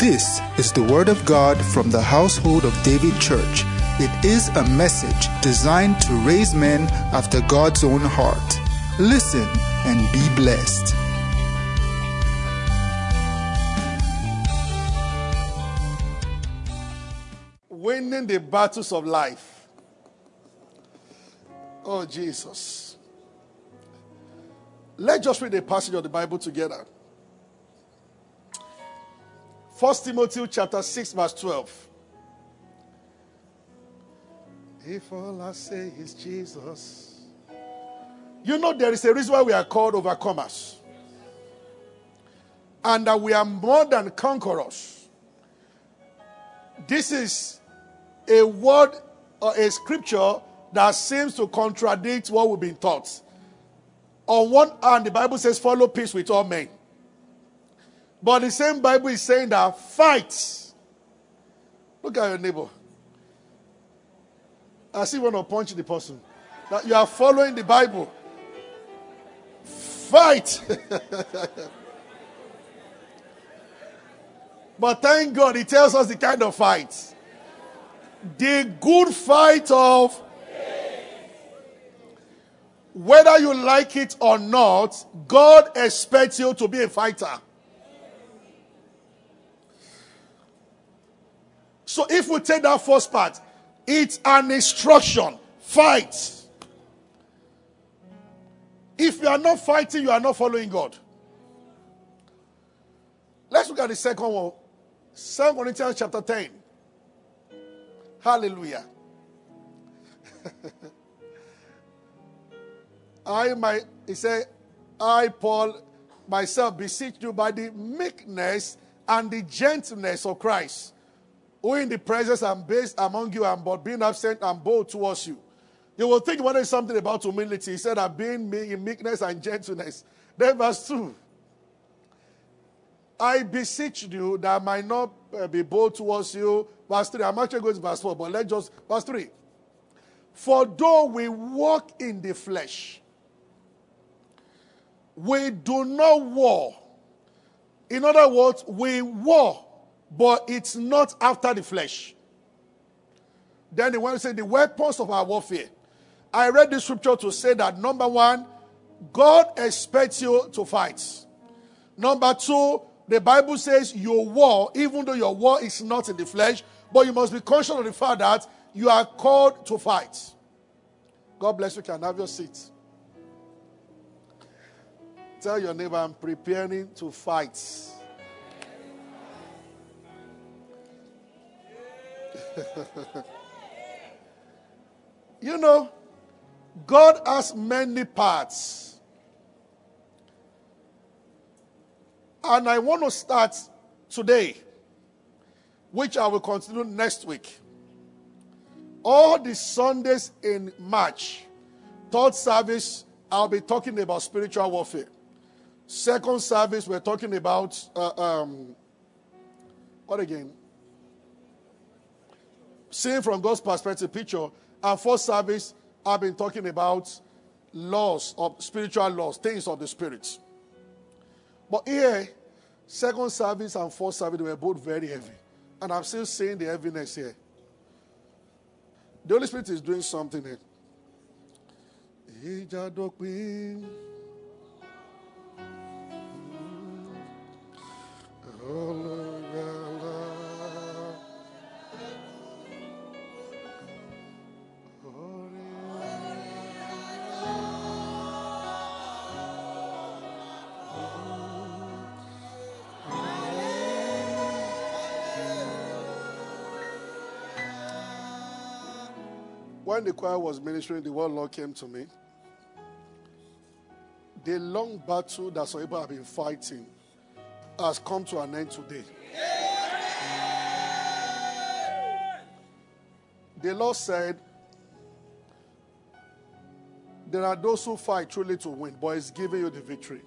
This is the Word of God from the household of David Church. It is a message designed to raise men after God's own heart. Listen and be blessed. Winning the battles of life. Oh, Jesus. Let's just read a passage of the Bible together. 1 Timothy chapter 6, verse 12. If all I say is Jesus. You know, there is a reason why we are called overcomers. And that we are more than conquerors. This is a word or a scripture that seems to contradict what we've been taught. On one hand, the Bible says, follow peace with all men. But the same Bible is saying that fight. Look at your neighbor. I see want to punch the person. That you are following the Bible. Fight. but thank God he tells us the kind of fight. The good fight of whether you like it or not, God expects you to be a fighter. So if we take that first part, it's an instruction. Fight. If you are not fighting, you are not following God. Let's look at the second one. 2 Corinthians chapter 10. Hallelujah. I might, he said, I, Paul, myself beseech you by the meekness and the gentleness of Christ, who in the presence am based among you and but being absent and bold towards you. You will think what is something about humility. He said, I'm being in meekness and gentleness. Then verse 2. I beseech you that I might not uh, be bold towards you. Verse 3. I'm actually going to verse 4, but let's just, verse 3. For though we walk in the flesh, we do not war. In other words, we war, but it's not after the flesh. Then he went to say the weapons of our warfare. I read the scripture to say that number one, God expects you to fight. Number two, the Bible says your war, even though your war is not in the flesh, but you must be conscious of the fact that you are called to fight. God bless you. Can have your seat. Tell your neighbor, I'm preparing to fight. you know, God has many parts. And I want to start today, which I will continue next week. All the Sundays in March, third service, I'll be talking about spiritual warfare. Second service, we're talking about uh, um, what again? Seeing from God's perspective picture. And fourth service, I've been talking about laws of spiritual laws, things of the spirit. But here, second service and fourth service, were both very heavy. And I'm still seeing the heaviness here. The Holy Spirit is doing something here. When the choir was ministering, the word Lord came to me. The long battle that some people have been fighting has come to an end today. The Lord said, There are those who fight truly to win, but it's giving you the victory.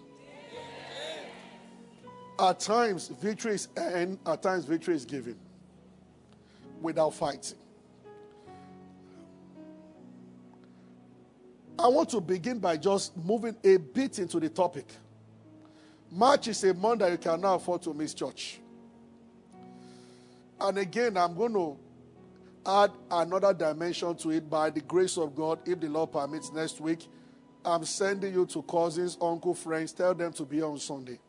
At times, victory is earned, at times, victory is given without fighting. I want to begin by just moving a bit into the topic. March is a month that you cannot afford to miss church. And again, I'm going to add another dimension to it by the grace of God, if the Lord permits, next week. I'm sending you to cousins, uncle, friends. Tell them to be on Sunday.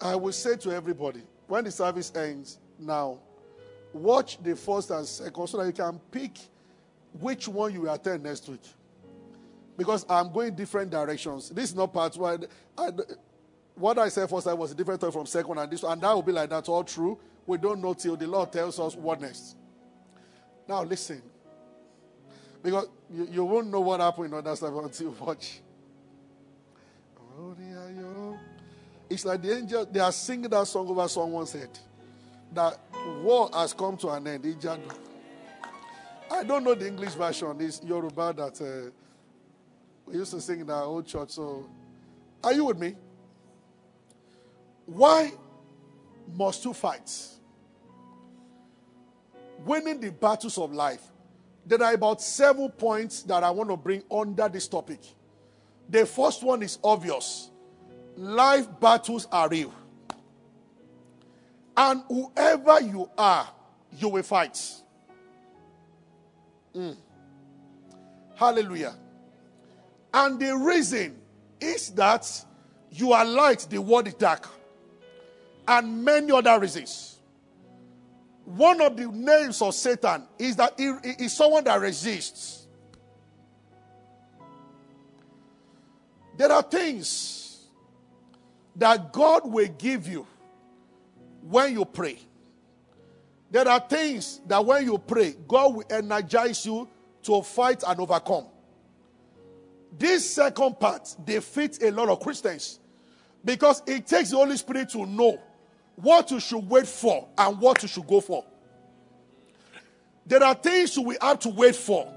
I will say to everybody, when the service ends now, watch the first and second so that you can pick which one you attend next week. Because I'm going different directions. This is not part one. I, what I said first I was a different thing from second and this, and that will be like that all true. We don't know till the Lord tells us what next. Now listen. Because you, you won't know what happened in other stuff until you watch. It's like the angels, they are singing that song over someone's head. That war has come to an end. I don't know the English version. It's Yoruba that uh, we used to sing in our old church. So, are you with me? Why must you fight? Winning the battles of life. There are about seven points that I want to bring under this topic. The first one is obvious life battles are real. And whoever you are, you will fight. Mm. Hallelujah. And the reason is that you are light, the world is dark. And many other reasons. One of the names of Satan is that he is someone that resists. There are things that God will give you when you pray. There are things that when you pray, God will energize you to fight and overcome. This second part defeats a lot of Christians because it takes the Holy Spirit to know what you should wait for and what you should go for. There are things we have to wait for.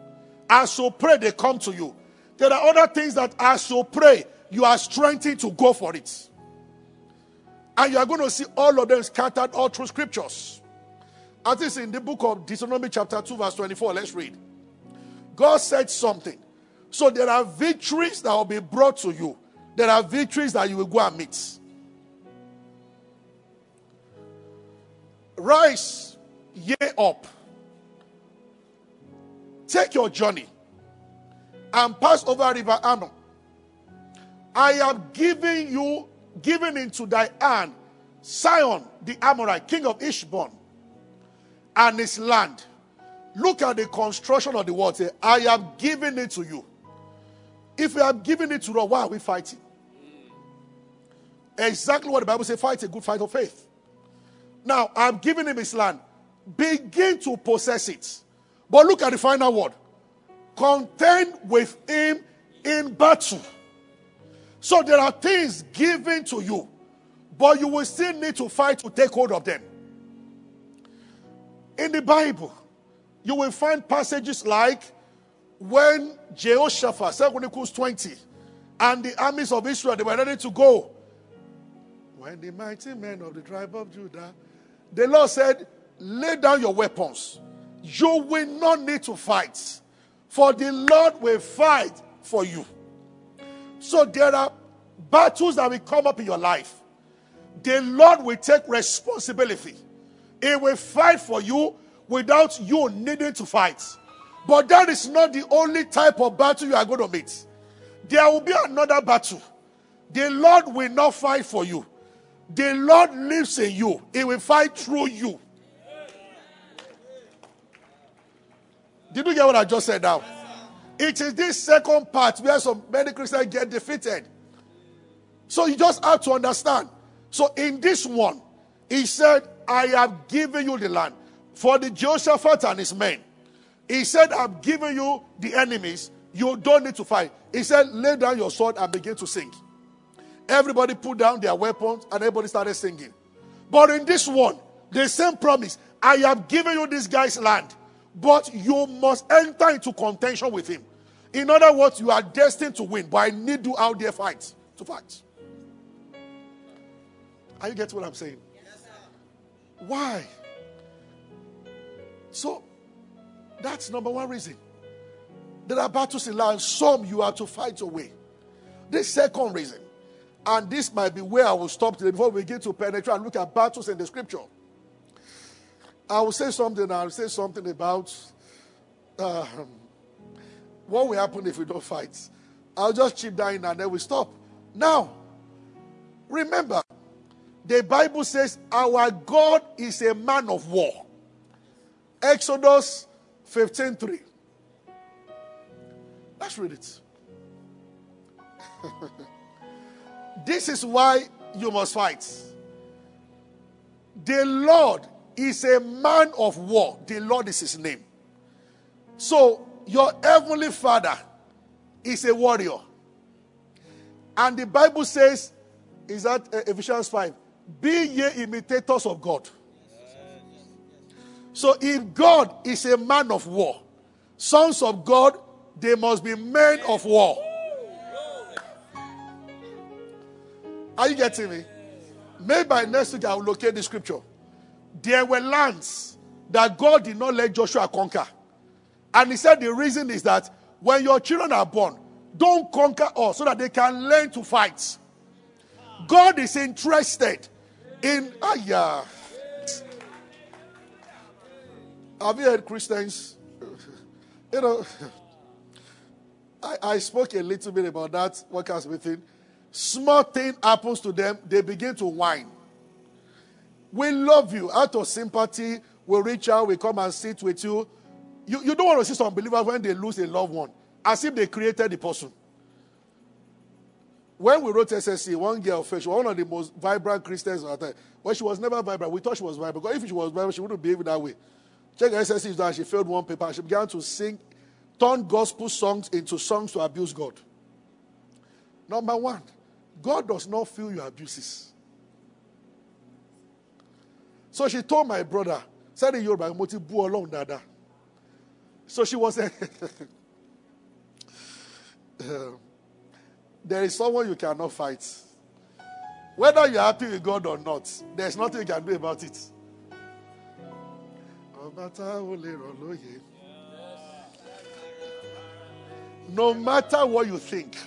As you pray, they come to you. There are other things that as you pray, you are strengthened to go for it. And you are going to see all of them scattered all through scriptures. As is in the book of Deuteronomy, chapter 2, verse 24. Let's read. God said something. So there are victories that will be brought to you. There are victories that you will go and meet. Rise ye up. Take your journey and pass over River Arnon. I have given you, given into thy hand, Sihon the Amorite, king of Heshbon and his land. Look at the construction of the word. Say, I have given it to you. If we have given it to us, why are we fighting? Exactly what the Bible says fight a good fight of faith. Now, I'm giving him his land. Begin to possess it. But look at the final word contend with him in battle. So there are things given to you, but you will still need to fight to take hold of them. In the Bible, you will find passages like when Jehoshaphat, 2 Chronicles 20, and the armies of Israel, they were ready to go. When the mighty men of the tribe of Judah, the Lord said, lay down your weapons. You will not need to fight, for the Lord will fight for you. So there are battles that will come up in your life. The Lord will take responsibility. He will fight for you without you needing to fight. But that is not the only type of battle you are going to meet. There will be another battle. The Lord will not fight for you. The Lord lives in you. He will fight through you. Did you get what I just said now? It is this second part where some many Christians get defeated. So you just have to understand. So in this one, he said, I have given you the land for the Jehoshaphat and his men. He said, I've given you the enemies. You don't need to fight. He said, lay down your sword and begin to sing. Everybody put down their weapons and everybody started singing. But in this one, the same promise I have given you this guy's land, but you must enter into contention with him. In other words, you are destined to win, but I need you out there fight to fight. Are you getting what I'm saying? Yes, Why? So, that's number one reason. There are battles in life, some you have to fight away. The second reason, and this might be where I will stop today before we begin to penetrate and look at battles in the scripture. I will say something. I'll say something about um, what will happen if we don't fight. I'll just chip down and then we stop. Now, remember, the Bible says our God is a man of war. Exodus 15 3. Let's read it. this is why you must fight. The Lord is a man of war. The Lord is his name. So, your heavenly father is a warrior. And the Bible says, is that uh, Ephesians 5? Be ye imitators of God. So, if God is a man of war, sons of God, they must be men of war. Are you getting me? Maybe by next week I will locate the scripture. There were lands that God did not let Joshua conquer. And he said the reason is that when your children are born, don't conquer us so that they can learn to fight. God is interested in. Ah, yeah. Have you heard Christians? You know, I, I spoke a little bit about that workers meeting. Small thing happens to them, they begin to whine. We love you. Out of sympathy, we reach out, we come and sit with you. You, you don't want to see some believers when they lose a loved one, as if they created the person. When we wrote SSC, one girl, she was one of the most vibrant Christians at the time. Well, she was never vibrant. We thought she was vibrant. Because if she was vibrant, she wouldn't behave that way. Check her SSC that she failed one paper. She began to sing, turn gospel songs into songs to abuse God. Number one, God does not feel your abuses. So she told my brother, said in Yoruba, mo bú Ọlọ́run dáadáa. So she was, there is someone you cannot fight. Whether you're happy with God or not, there's nothing you can do about it. No matter what you think,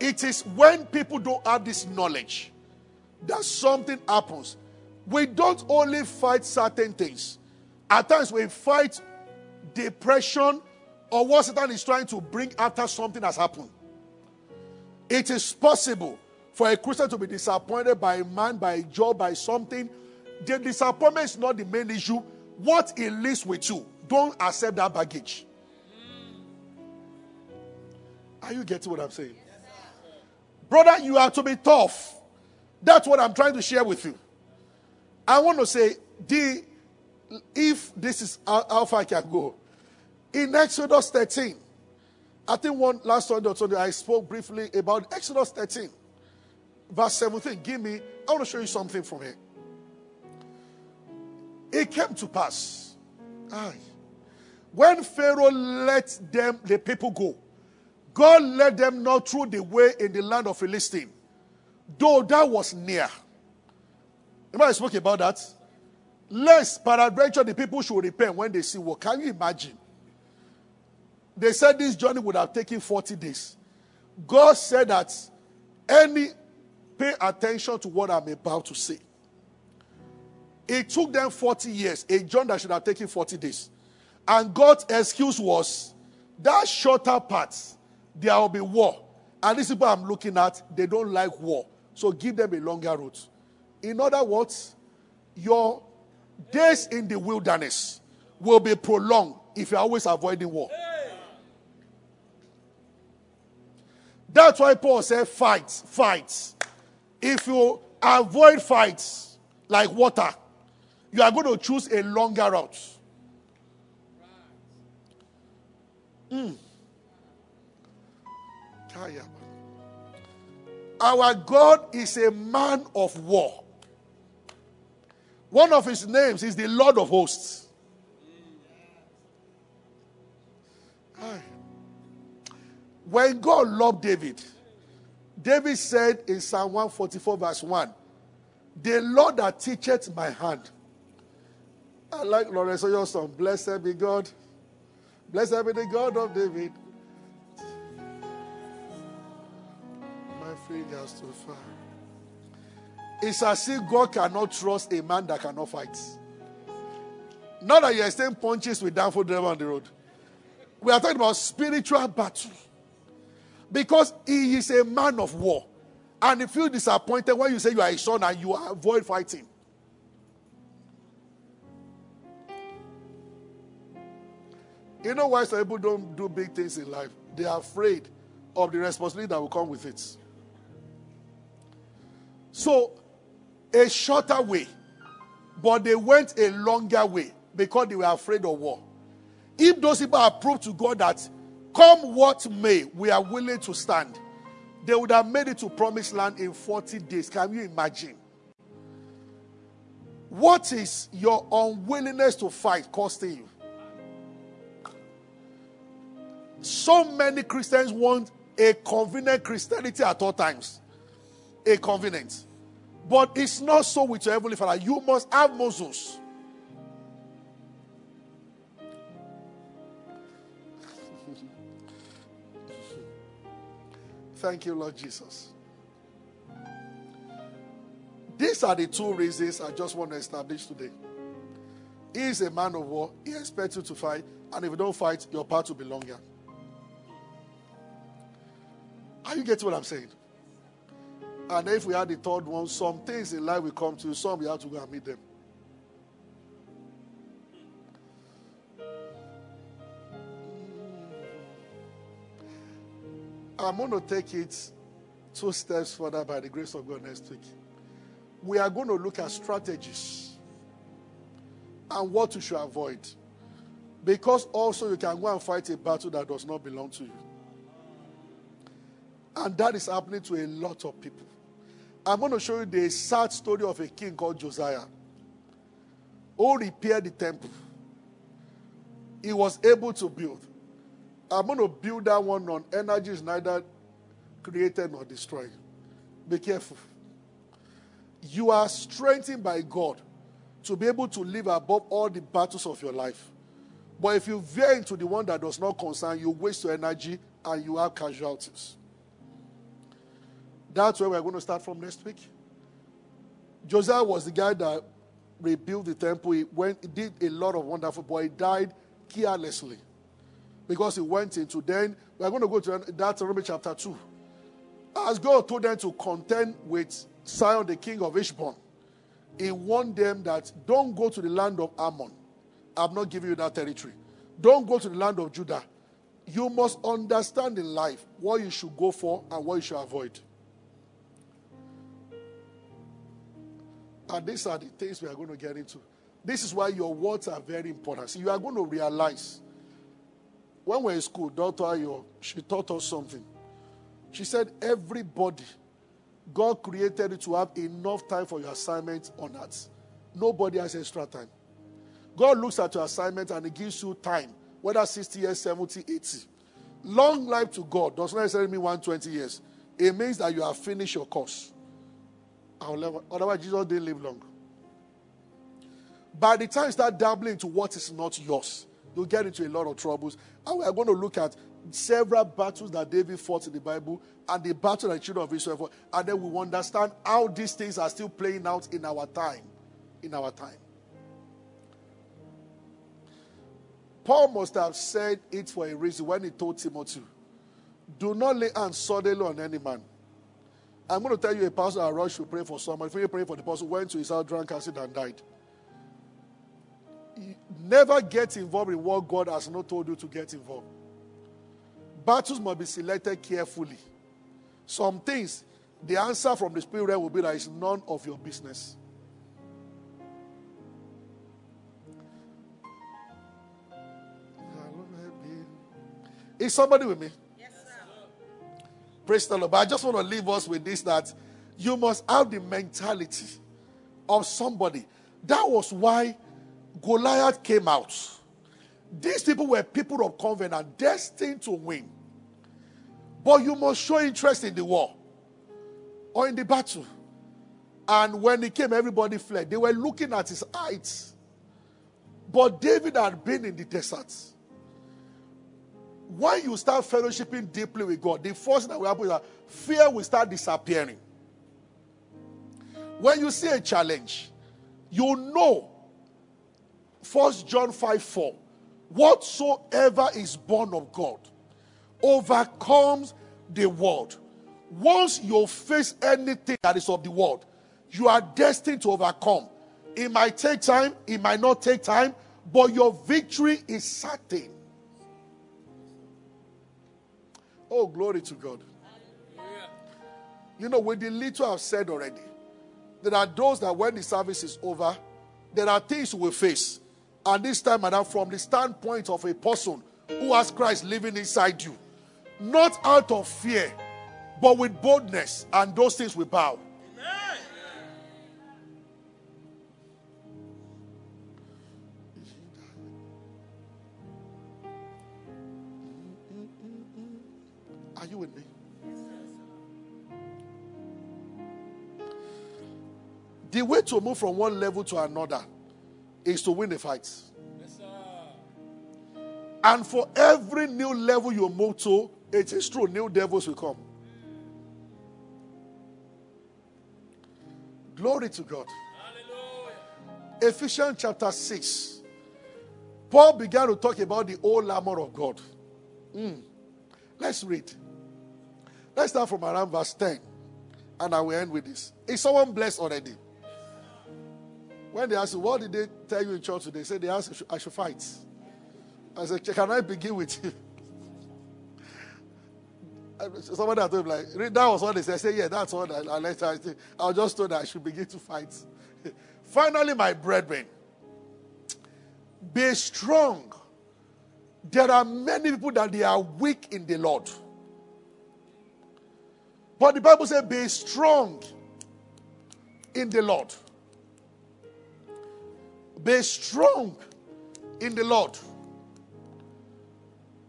it is when people don't have this knowledge that something happens. We don't only fight certain things. At times we fight depression or what Satan is trying to bring after something has happened. It is possible for a Christian to be disappointed by a man, by a job, by something. The disappointment is not the main issue. What it leaves with you, don't accept that baggage. Are you getting what I'm saying? Brother, you have to be tough. That's what I'm trying to share with you. I want to say, the, if this is how, how far I can go, in Exodus 13, I think one last Sunday or Sunday I spoke briefly about Exodus 13, verse 17. Give me, I want to show you something from here. It came to pass. Aye, when Pharaoh let them, the people go, God led them not through the way in the land of Philistine though that was near. Remember I spoke about that? Lest peradventure the people should repent when they see what. Can you imagine? They said this journey would have taken 40 days. God said that any pay attention to what I'm about to say. It took them 40 years, a journey that should have taken 40 days. And God's excuse was that shorter part, there will be war. And these people I'm looking at, they don't like war. So give them a longer route. In other words, your days in the wilderness will be prolonged if you're always avoiding war. That's why Paul said, fight, fight. If you avoid fights like water, you are going to choose a longer route. Mm. Our God is a man of war. One of his names is the Lord of hosts. When God loved David, David said in Psalm 144, verse 1, The Lord that teacheth my hand. I like Lawrence your song, Blessed be God. Blessed be the God of David. My fingers to fire. It's as if God cannot trust a man that cannot fight. Not that you're staying punches with danfo driver on the road. We are talking about spiritual battle. Because he is a man of war. And he feels disappointed when you say you are a son and you avoid fighting. You know why some people don't do big things in life? They are afraid of the responsibility that will come with it. So, a shorter way, but they went a longer way because they were afraid of war. If those people are proved to God that, come what may, we are willing to stand, they would have made it to promised land in 40 days. Can you imagine? What is your unwillingness to fight costing you? So many Christians want a convenient Christianity at all times. A convenient. But it's not so with your Heavenly Father. You must have muscles. Thank you, Lord Jesus. These are the two reasons I just want to establish today. He is a man of war. He expects you to fight. And if you don't fight, your part will be longer. Are you getting what I'm saying? And if we had the third one, some things in life will come to you, some you have to go and meet them. I'm going to take it two steps further by the grace of God next week. We are going to look at strategies and what you should avoid. Because also you can go and fight a battle that does not belong to you. And that is happening to a lot of people. I'm going to show you the sad story of a king called Josiah who repaired the temple. He was able to build. I'm going to build that one on energy is neither created nor destroyed. Be careful. You are strengthened by God to be able to live above all the battles of your life. But if you veer into the one that does not concern you, waste your energy and you have casualties. That's where we're going to start from next week. Josiah was the guy that rebuilt the temple. He went, he did a lot of wonderful, but he died carelessly because he went into. Then we're going to go to Romans chapter two. As God told them to contend with Sihon, the king of Heshbon, he warned them that don't go to the land of Ammon. I'm not giving you that territory. Don't go to the land of Judah. You must understand in life what you should go for and what you should avoid. And these are the things we are going to get into. This is why your words are very important. You are going to realize when we are in school, Dr. Ayo, she taught us something. She said, Everybody, God created you to have enough time for your assignment on earth. Nobody has extra time. God looks at your assignment and He gives you time, whether 60 years, 70, 80. Long life to God does not necessarily mean 120 years. It means that you have finished your course. Otherwise, Jesus didn't live long. By the time you start dabbling into what is not yours, you'll get into a lot of troubles. And we are going to look at several battles that David fought in the Bible and the battle that the children of Israel fought. And then we will understand how these things are still playing out in our time. In our time. Paul must have said it for a reason when he told Timothy, Do not lay hands suddenly on any man I'm going to tell you a pastor that rushed to pray for someone. If you pray for the person, went to his house, drank acid, and died. Never get involved in what God has not told you to get involved. Battles must be selected carefully. Some things, the answer from the spirit realm will be that it's none of your business. Is somebody with me? Praise the Lord. But I just want to leave us with this that you must have the mentality of somebody. That was why Goliath came out. These people were people of covenant, destined to win. But you must show interest in the war or in the battle. And when he came, everybody fled. They were looking at his heights. But David had been in the desert when you start fellowshipping deeply with God, the first thing that will happen is that fear will start disappearing. When you see a challenge, you know. First John 5 4. Whatsoever is born of God overcomes the world. Once you face anything that is of the world, you are destined to overcome. It might take time, it might not take time, but your victory is certain. Oh, glory to God. You know, with the little I've said already, there are those that when the service is over, there are things we face. And this time, madam, from the standpoint of a person who has Christ living inside you, not out of fear, but with boldness, and those things will bow. With me? The way to move from one level to another is to win the fight. Yes, and for every new level you move to, it is true, new devils will come. Glory to God. Hallelujah. Ephesians chapter 6. Paul began to talk about the old armor of God. Mm. Let's read. Let's start from around verse 10. And I will end with this. Is someone blessed already? When they ask you, what did they tell you in church today? They said they asked I should fight. I said, can I begin with you? Somebody I told me, like, that was what they said. I said, yeah, that's what I, I let I, I was just told that I should begin to fight. Finally, my brethren, be strong. There are many people that they are weak in the Lord. But the Bible says, be strong in the Lord. Be strong in the Lord.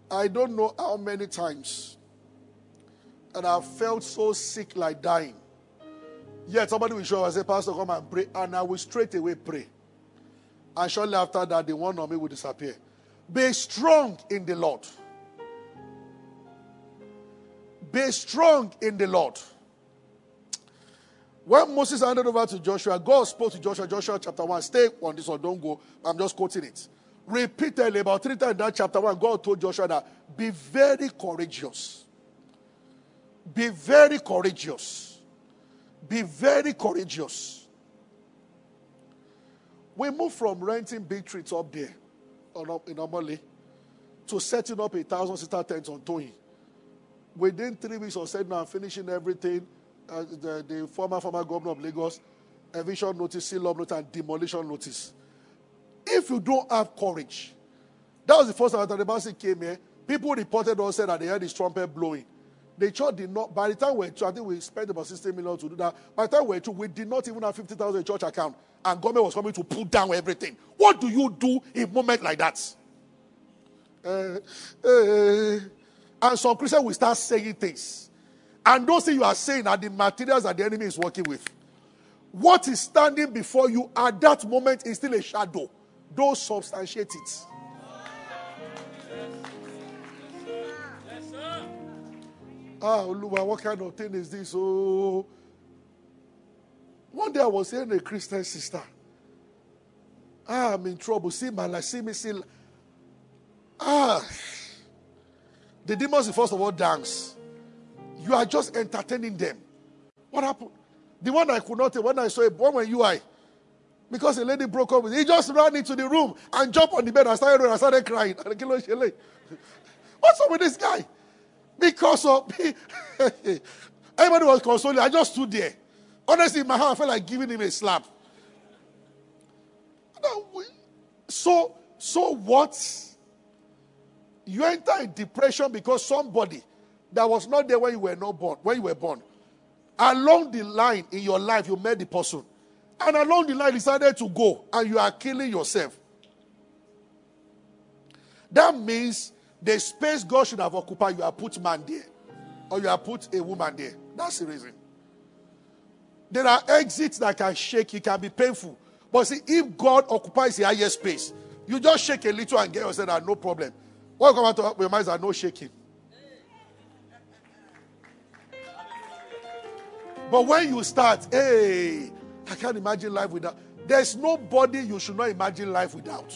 I don't know how many times and I felt so sick like dying. Yet somebody will show up and say, Pastor, come and pray. And I will straight away pray. And shortly after that, the one on me will disappear. Be strong in the Lord. Be strong in the Lord. When Moses handed over to Joshua, God spoke to Joshua, Joshua chapter 1. Stay on this one, don't go. I'm just quoting it. Repeatedly, about three times in that chapter 1, God told Joshua that be very courageous. Be very courageous. Be very courageous. We move from renting big trees up there in Omole to setting up a thousand sister tents on Toyin. Within three weeks of setting and finishing everything, uh, the, the, former former governor of Lagos, eviction notice, seal up notice, and demolition notice. If you don't have courage, that was the first time the Basi came here. People reported or said that they heard his trumpet blowing. The church did not, by the time we're through, I think we spent about 60 million to do that. By the time we're through, we did not even have 50,000 church account. And government was coming to put down everything. What do you do in a moment like that? Uh, uh, and some Christians will start saying things. And those things you are saying are the materials that the enemy is working with. What is standing before you at that moment is still a shadow. Don't substantiate it. Ah, Oluwa, what kind of thing is this? Oh. One day I was hearing a Christian sister. Ah, I'm in trouble. See my life. See me. See. Ah. The demons, first of all, dance. You are just entertaining them. What happened? The one I could not tell when I saw one when you I. Because a lady broke up with him. He just ran into the room and jumped on the bed and started, and started crying. What's up with this guy? Because of me. Everybody was consoling. I just stood there. Honestly, in my heart, I felt like giving him a slap. So, so what? You enter in depression because somebody that was not there when you were not born, when you were born. Along the line in your life, you met the person. And along the line, decided to go, and you are killing yourself. That means the space God should have occupied, you have put man there. Or you have put a woman there. That's the reason. There are exits that can shake, it can be painful. But see, if God occupies the highest space, you just shake a little and get yourself that no problem. What come out of your mind is no shaking. But when you start, hey, I can't imagine life without. There's nobody you should not imagine life without.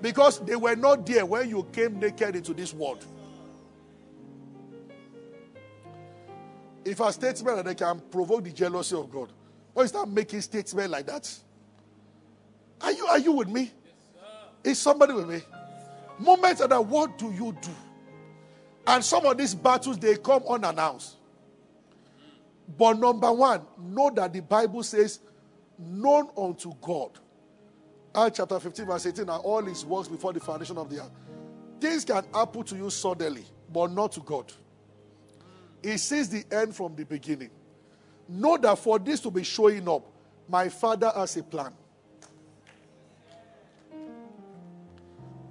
Because they were not there when you came naked into this world. If a statement that they can provoke the jealousy of God, why is that making statements like that? Are you are you with me? Is somebody with me? Moments that what do you do? And some of these battles they come unannounced. But number one, know that the Bible says, known unto God. Acts chapter 15, verse 18, are all his works before the foundation of the earth. Things can happen to you suddenly, but not to God. He sees the end from the beginning. Know that for this to be showing up, my father has a plan.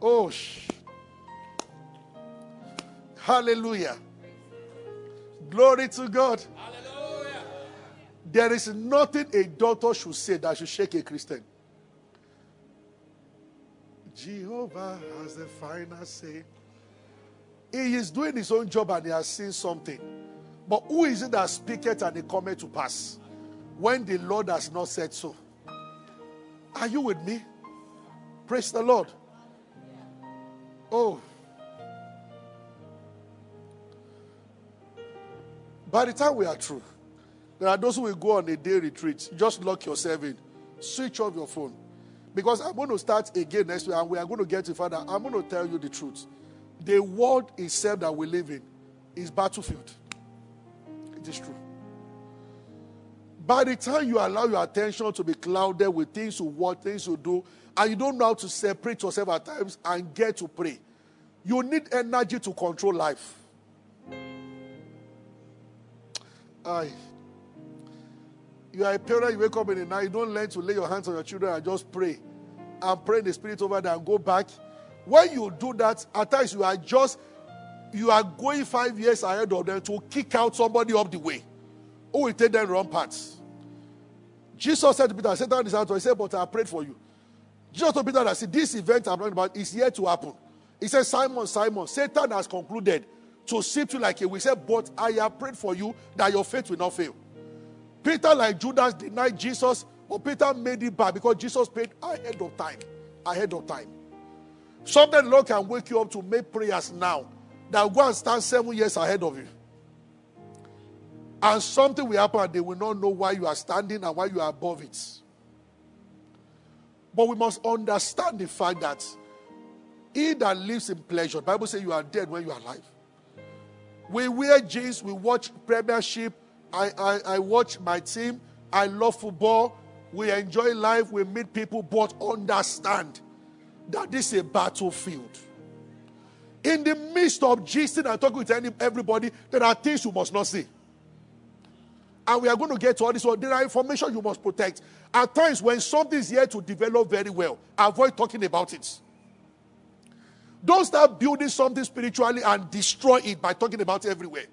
Oh, hallelujah. Glory to God. Hallelujah. There is nothing a doctor should say that should shake a Christian. Jehovah has the final say. He is doing his own job and he has seen something. But who is it that speaketh and it cometh to pass when the Lord has not said so? Are you with me? Praise the Lord. Oh. By the time we are through, there are those who will go on a day retreat. Just lock yourself in. Switch off your phone. Because I'm going to start again next week and we are going to get to further. I'm going to tell you the truth. The world itself that we live in is battlefield. It is true. By the time you allow your attention to be clouded with things you want, things you do, and you don't know how to separate yourself at times and get to pray, you need energy to control life. Aye. You are a parent, you wake up in the night, you don't learn to lay your hands on your children and just pray. And pray in the spirit over there and go back. When you do that, at times you are just you are going five years ahead of them to kick out somebody up the way who will take them wrong paths. Jesus said to Peter, Satan is out. He said, But I prayed for you. Jesus told Peter that see, this event I'm talking about is yet to happen. He said, Simon, Simon, Satan has concluded to sift you like a We said, But I have prayed for you that your faith will not fail. Peter, like Judas, denied Jesus, but Peter made it back because Jesus paid ahead of time. Ahead of time. Something the Lord can wake you up to make prayers now that will go and stand seven years ahead of you. And something will happen and they will not know why you are standing and why you are above it. But we must understand the fact that he that lives in pleasure, Bible says you are dead when you are alive. We wear jeans, we watch premiership, I, I, I watch my team, I love football, we enjoy life, we meet people, but understand that this is a battlefield. In the midst of gisting and talking with any, everybody, there are things you must not see. And we are going to get to all this. There are information you must protect. At times, when something is here to develop very well, avoid talking about it. Don't start building something spiritually and destroy it by talking about it everywhere.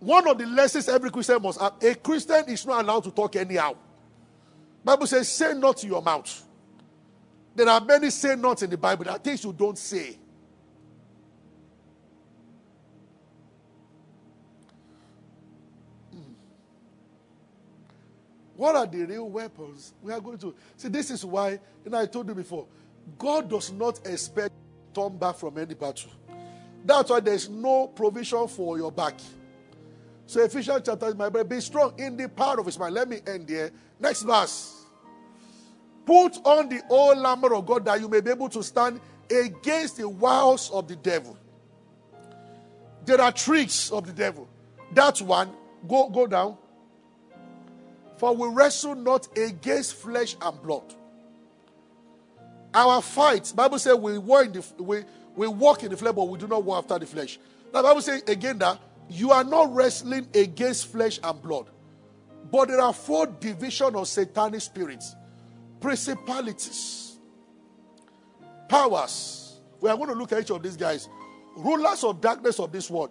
One of the lessons every Christian must have a Christian is not allowed to talk anyhow. Bible says, say not to your mouth. There are many say not in the Bible. Are things you don't say. What are the real weapons we are going to see? This is why, know, I told you before, God does not expect to turn back from any battle. That's why there's no provision for your back. So Ephesians chapter, is my brother, be strong in the power of his mind. Let me end here. Next verse. Put on the whole armor of God that you may be able to stand against the wiles of the devil. There are tricks of the devil. That's one. Go, go down. For we wrestle not against flesh and blood. Our fight, Bible says we in the we, we walk in the flesh, but we do not war after the flesh. Now Bible says again that you are not wrestling against flesh and blood. But there are four divisions of satanic spirits, principalities, powers. We are going to look at each of these guys. Rulers of darkness of this world,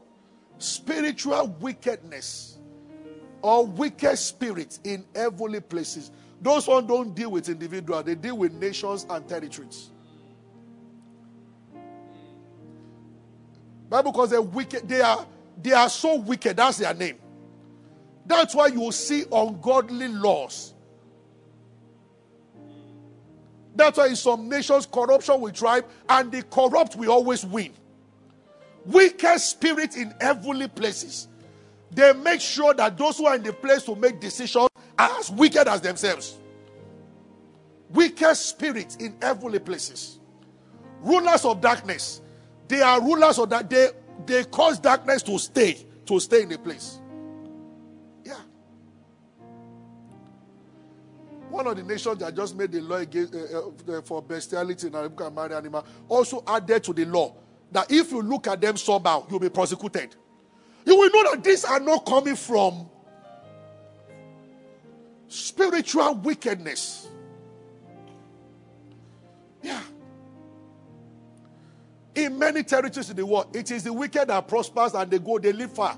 spiritual wickedness or wicked spirits in heavenly places. Those ones don't deal with individuals, they deal with nations and territories. Bible calls them wicked. They are they are so wicked. That's their name. That's why you will see ungodly laws That's why in some nations corruption will thrive and the corrupt will always win. Wicked spirits in heavenly places. They make sure that those who are in the place to make decisions are as wicked as themselves. Wicked spirits in heavenly places. Rulers of darkness. They are rulers of that. They, they cause darkness to stay, to stay in the place. Yeah. One of the nations that just made the law against, uh, uh, for bestiality and you can marry animal also added to the law that if you look at them somehow, you'll be prosecuted. You will know that these are not coming from spiritual wickedness. Yeah. In many territories in the world, it is the wicked that prospers and they go, they live far.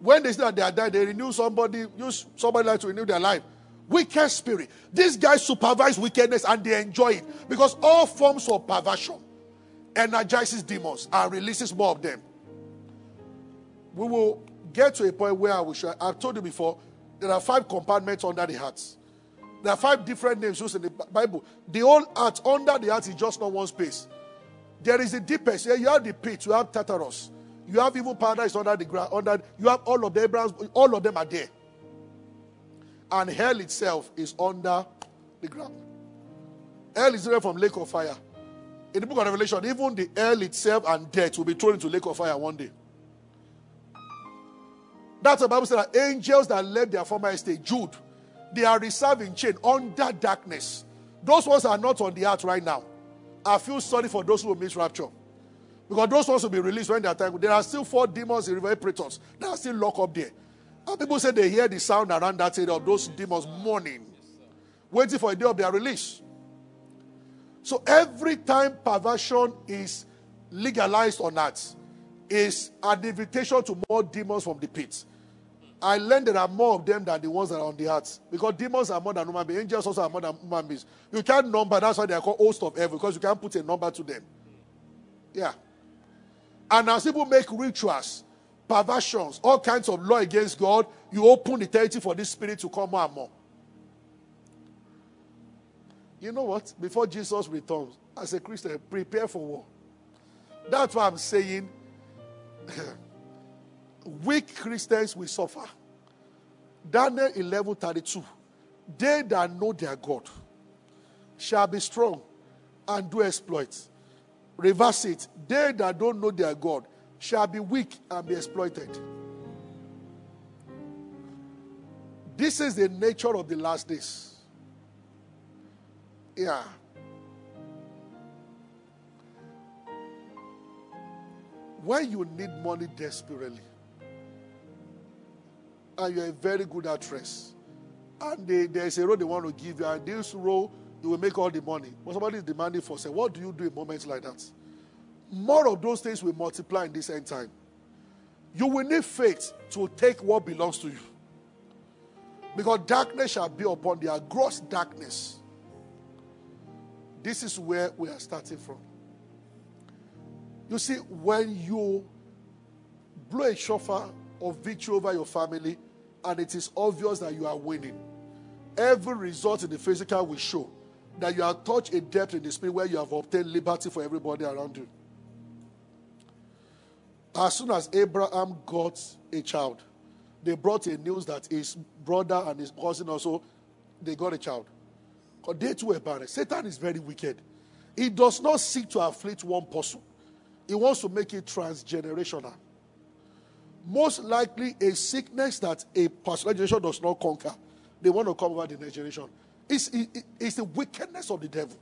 When they say that they are dead, they renew somebody, use somebody like to renew their life. Wicked spirit. These guys supervise wickedness and they enjoy it because all forms of perversion energizes demons and releases more of them. We will get to a point where I will show. I've told you before, there are five compartments under the heart. There are five different names used in the Bible. The whole heart, under the heart, is just not one space. There is the deepest. You have the pit, you have Tartarus, you have even paradise under the ground. Under you have all of the Abraham's, all of them are there. And hell itself is under the ground. Hell is different from lake of fire. In the book of Revelation, even the hell itself and death will be thrown into lake of fire one day. That's the Bible says that angels that left their former estate, Jude, they are reserved in chain under darkness. Those ones are not on the earth right now. I feel sorry for those who will miss rapture. Because those ones will be released when they are time. There are still four demons in river Euphrates that are still locked up there. And people say they hear the sound around that area of those demons mourning, waiting for a day of their release. So every time perversion is legalized on earth, is an invitation to more demons from the pit. I learned there are more of them than the ones that are on the earth. Because demons are more than human beings. Angels also are more than human beings. You can't number, that's why they are called host of heaven, because you can't put a number to them. Yeah. And as people make rituals, perversions, all kinds of law against God, you open the territory for this spirit to come more and more. You know what? Before Jesus returns, as a Christian, prepare for war. That's why I'm saying weak Christians will suffer. Daniel 11 32. They that know their God shall be strong and do exploits. Reverse it. They that don't know their God shall be weak and be exploited. This is the nature of the last days. Yeah. When you need money desperately, and you're a very good actress, and they, there's a role they want to give you, and this role you will make all the money. But somebody is demanding for say, what do you do in moments like that? More of those things will multiply in this end time. You will need faith to take what belongs to you. Because darkness shall be upon their gross darkness. This is where we are starting from. You see, when you blow a shofar of victory over your family, and it is obvious that you are winning, every result in the physical will show that you have touched a depth in the spirit where you have obtained liberty for everybody around you. As soon as Abraham got a child, they brought a news that his brother and his cousin also they got a child. Because they too were barren. Satan is very wicked. He does not seek to afflict one person. He wants to make it transgenerational. Most likely, a sickness that a particular generation does not conquer, they want to come over the next generation. It's, it, it's the wickedness of the devil.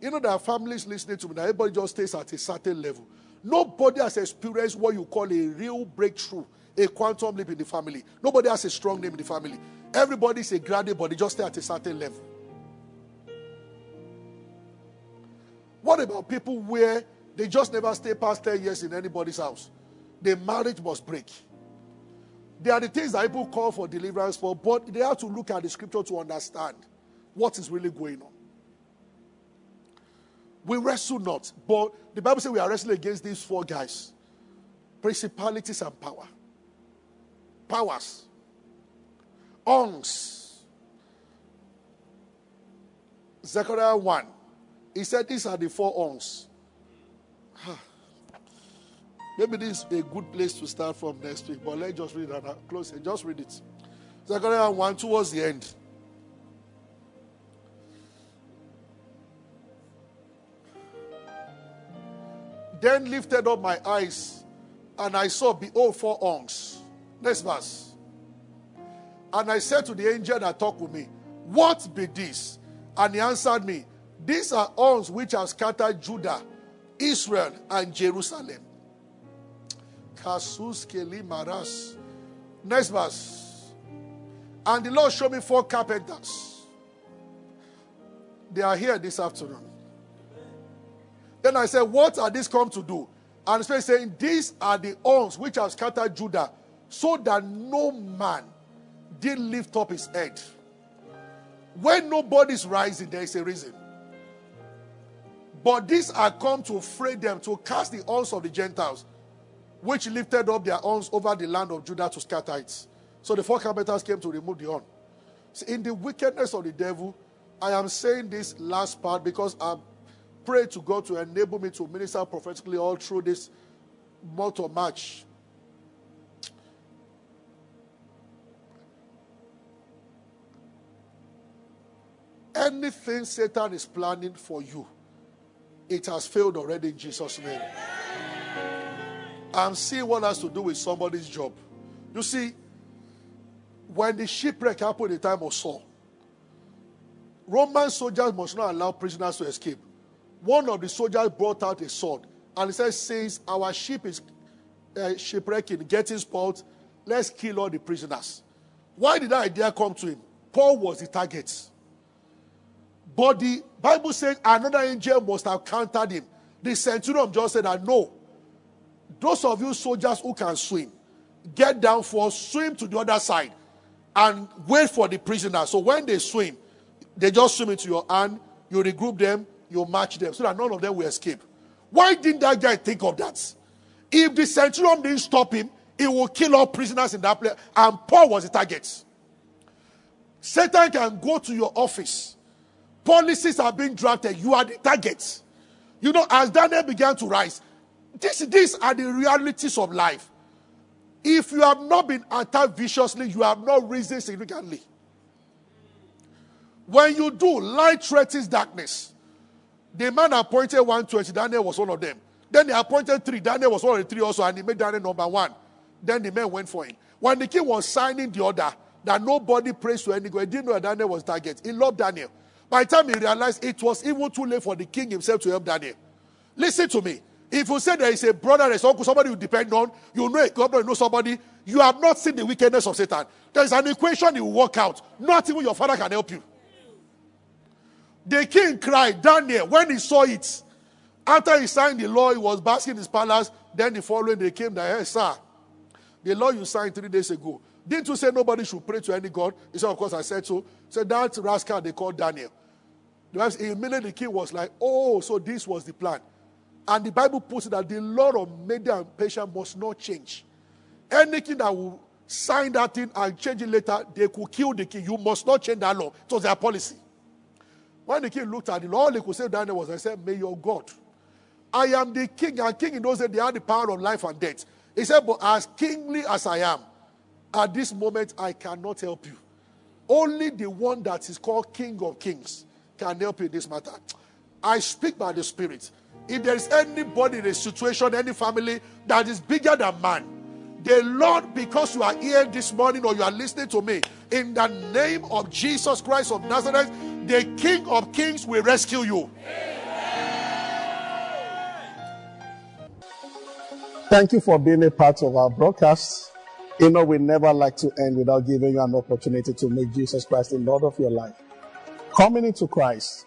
You know, there are families listening to me that everybody just stays at a certain level. Nobody has experienced what you call a real breakthrough, a quantum leap in the family. Nobody has a strong name in the family. Everybody is a graduate, but they just stay at a certain level. What about people where they just never stay past 10 years in anybody's house? The marriage must break. There are the things that people call for deliverance for, but they have to look at the scripture to understand what is really going on. We wrestle not, but the Bible says we are wrestling against these four guys principalities and power, powers, ons. Zechariah 1. He said, These are the four horns. Ah. Maybe this is a good place to start from next week, but let's just read it close it. Just read it. Zechariah 1 towards the end. Then lifted up my eyes, and I saw, behold, four horns. Next verse. And I said to the angel that talked with me, What be this? And he answered me, These are horns which have scattered Judah, Israel, and Jerusalem. Kasus Keli Maras. Next verse. And the Lord showed me four carpenters. They are here this afternoon. Then I said, What are these come to do? And the Spirit saying, These are the horns which have scattered Judah, so that no man did lift up his head. When nobody's rising, there is a reason. But these are come to fray them, to cast the horns of the Gentiles, which lifted up their horns over the land of Judah to scatter it. So the four carpenters came to remove the horn. See, in the wickedness of the devil, I am saying this last part because I pray to God to enable me to minister prophetically all through this month of March. Anything Satan is planning for you, it has failed already in Jesus' name. I'm seeing what has to do with somebody's job. You see, when the shipwreck happened in the time of Saul, Roman soldiers must not allow prisoners to escape. One of the soldiers brought out a sword and he said, Since our ship is uh, shipwrecking, getting spoiled, let's kill all the prisoners. Why did that idea come to him? Paul was the target. But the Bible says another angel must have countered him. The centurion just said, I know. Those of you soldiers who can swim, get down for swim to the other side and wait for the prisoner. So when they swim, they just swim into your hand, you regroup them, you match them so that none of them will escape. Why didn't that guy think of that? If the centurion didn't stop him, he will kill all prisoners in that place. And Paul was the target. Satan can go to your office. Policies are being drafted. You are the target. You know, as Daniel began to rise, this, these are the realities of life. If you have not been attacked viciously, you have not risen significantly. When you do, light threatens darkness. The man appointed 120, Daniel was one of them. Then they appointed three, Daniel was one of the three also, and he made Daniel number one. Then the men went for him. When the king was signing the order that nobody prays to any God, he didn't know that Daniel was target. He loved Daniel. By the time he realized it was even too late for the king himself to help Daniel. Listen to me. If you say there is a brother, there's uncle, somebody you depend on, you know a governor, you know somebody, you have not seen the wickedness of Satan. There is an equation you work out. Not even your father can help you. The king cried, Daniel, when he saw it. After he signed the law, he was basking in his palace. Then the following day came that, hey, sir, the law you signed three days ago. Didn't you say nobody should pray to any God? He said, Of course, I said so. So that rascal they called Daniel. Immediately the king was like, Oh, so this was the plan. And the Bible puts it that the law of Media and Persia must not change. Anything that will sign that thing and change it later, they could kill the king. You must not change that law. It was their policy. When the king looked at it, all he could say Daniel was, I said, May your God. I am the king, and king in those days, they had the power of life and death. He said, But as kingly as I am, at this moment, I cannot help you. Only the one that is called King of Kings can help you in this matter. I speak by the Spirit. If there is anybody in a situation, any family that is bigger than man, the Lord, because you are here this morning or you are listening to me, in the name of Jesus Christ of Nazareth, the King of Kings will rescue you. Thank you for being a part of our broadcast. You know, we never like to end without giving you an opportunity to make Jesus Christ the Lord of your life. Coming into Christ